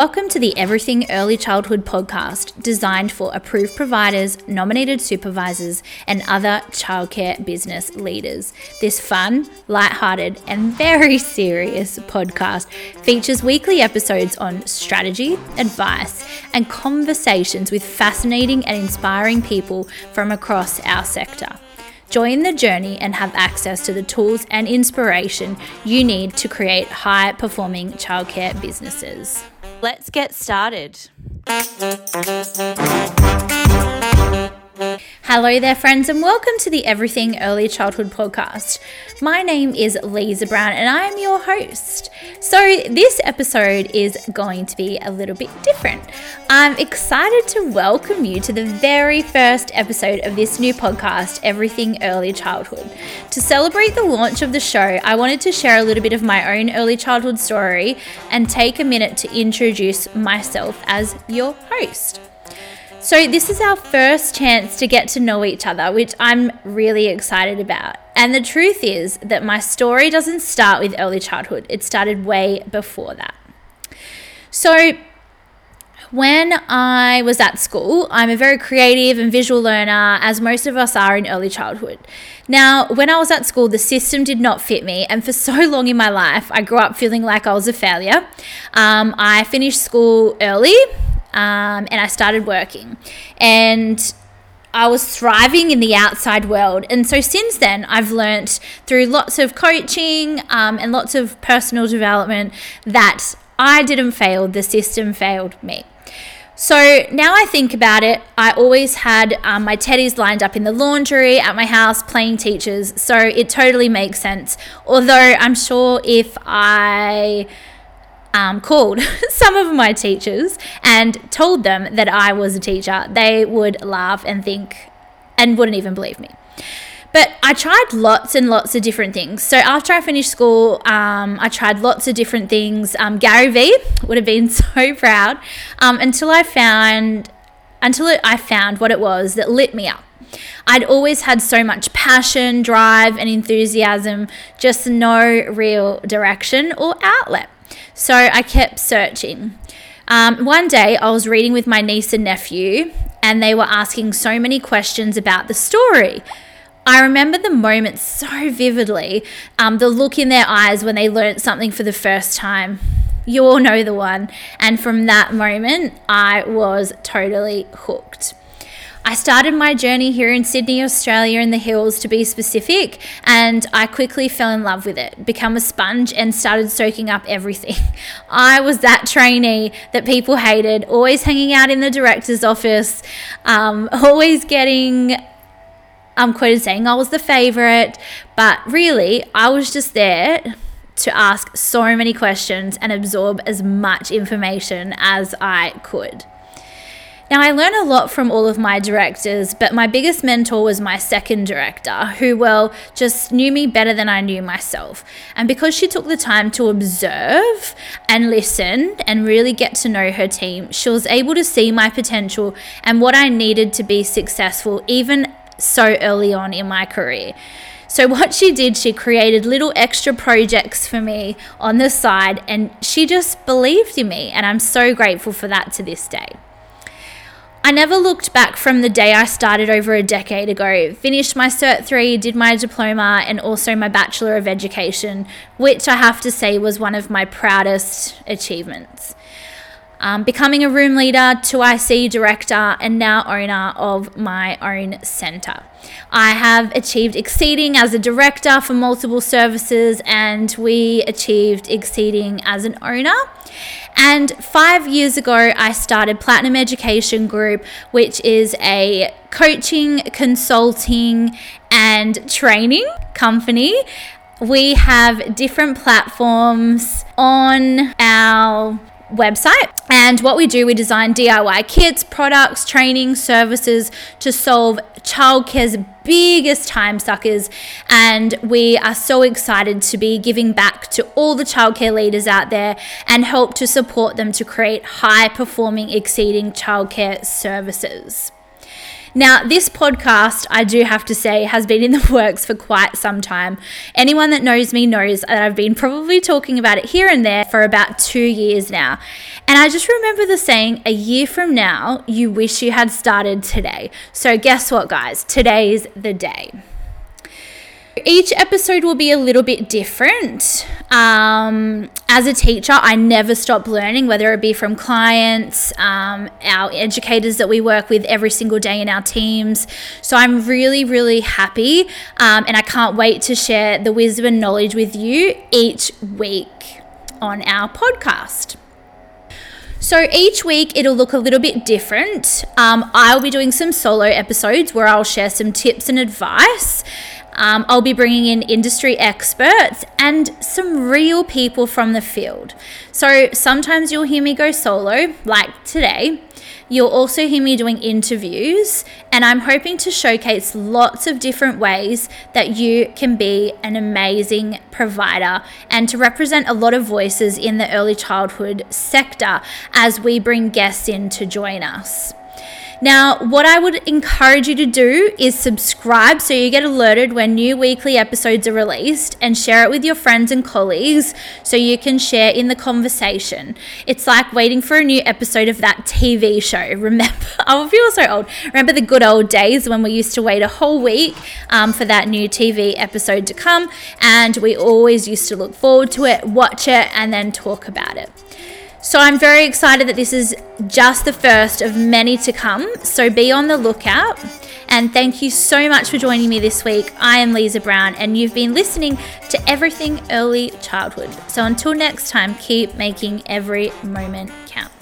Welcome to the Everything Early Childhood podcast, designed for approved providers, nominated supervisors, and other childcare business leaders. This fun, light-hearted, and very serious podcast features weekly episodes on strategy, advice, and conversations with fascinating and inspiring people from across our sector. Join the journey and have access to the tools and inspiration you need to create high performing childcare businesses. Let's get started. Hello there, friends, and welcome to the Everything Early Childhood podcast. My name is Leeza Browne, and I am your host. So, this episode is going to be a little bit different. I'm excited to welcome you to the very first episode of this new podcast, Everything Early Childhood. To celebrate the launch of the show, I wanted to share a little bit of my own early childhood story and take a minute to introduce myself as your host. So, this is our first chance to get to know each other, which I'm really excited about. And the truth is that my story doesn't start with early childhood, it started way before that. So, when I was at school, I'm a very creative and visual learner, as most of us are in early childhood. Now, when I was at school, the system did not fit me, and for so long in my life, I grew up feeling like I was a failure. Um, I finished school early, um, and I started working. And I was thriving in the outside world. And so since then, I've learnt through lots of coaching um, and lots of personal development that I didn't fail, the system failed me. So now I think about it, I always had um, my teddies lined up in the laundry at my house playing teachers. So it totally makes sense. Although I'm sure if I um, called some of my teachers and told them that I was a teacher, they would laugh and think and wouldn't even believe me. But I tried lots and lots of different things. So after I finished school, um, I tried lots of different things. Um, Gary Vee would have been so proud um, until I found until I found what it was that lit me up. I'd always had so much passion, drive, and enthusiasm, just no real direction or outlet. So I kept searching. Um, one day I was reading with my niece and nephew, and they were asking so many questions about the story. I remember the moment so vividly um, the look in their eyes when they learnt something for the first time. You all know the one. And from that moment, I was totally hooked. I started my journey here in Sydney, Australia, in the hills to be specific, and I quickly fell in love with it, become a sponge, and started soaking up everything. I was that trainee that people hated, always hanging out in the director's office, um, always getting I'm quoted saying I was the favorite, but really, I was just there to ask so many questions and absorb as much information as I could. Now, I learn a lot from all of my directors, but my biggest mentor was my second director, who, well, just knew me better than I knew myself. And because she took the time to observe and listen and really get to know her team, she was able to see my potential and what I needed to be successful, even so early on in my career. So, what she did, she created little extra projects for me on the side, and she just believed in me. And I'm so grateful for that to this day. I never looked back from the day I started over a decade ago. Finished my Cert 3, did my diploma, and also my Bachelor of Education, which I have to say was one of my proudest achievements. Um, becoming a room leader, 2IC director, and now owner of my own centre. I have achieved exceeding as a director for multiple services, and we achieved exceeding as an owner. And five years ago, I started Platinum Education Group, which is a coaching, consulting, and training company. We have different platforms on our website. And what we do, we design DIY kits, products, training, services to solve childcare's biggest time suckers. And we are so excited to be giving back to all the childcare leaders out there and help to support them to create high performing, exceeding childcare services. Now, this podcast, I do have to say, has been in the works for quite some time. Anyone that knows me knows that I've been probably talking about it here and there for about two years now. And I just remember the saying, a year from now, you wish you had started today. So, guess what, guys? Today's the day. Each episode will be a little bit different. Um, as a teacher, I never stop learning, whether it be from clients, um, our educators that we work with every single day in our teams. So I'm really, really happy um, and I can't wait to share the wisdom and knowledge with you each week on our podcast. So each week it'll look a little bit different. Um, I'll be doing some solo episodes where I'll share some tips and advice. Um, I'll be bringing in industry experts and some real people from the field. So sometimes you'll hear me go solo, like today. You'll also hear me doing interviews, and I'm hoping to showcase lots of different ways that you can be an amazing provider and to represent a lot of voices in the early childhood sector as we bring guests in to join us. Now, what I would encourage you to do is subscribe so you get alerted when new weekly episodes are released and share it with your friends and colleagues so you can share in the conversation. It's like waiting for a new episode of that TV show. Remember, I feel so old. Remember the good old days when we used to wait a whole week um, for that new TV episode to come, and we always used to look forward to it, watch it, and then talk about it. So I'm very excited that this is just the first of many to come. So be on the lookout. And thank you so much for joining me this week. I am Leeza Browne, and you've been listening to Everything Early Childhood. So until next time, keep making every moment count.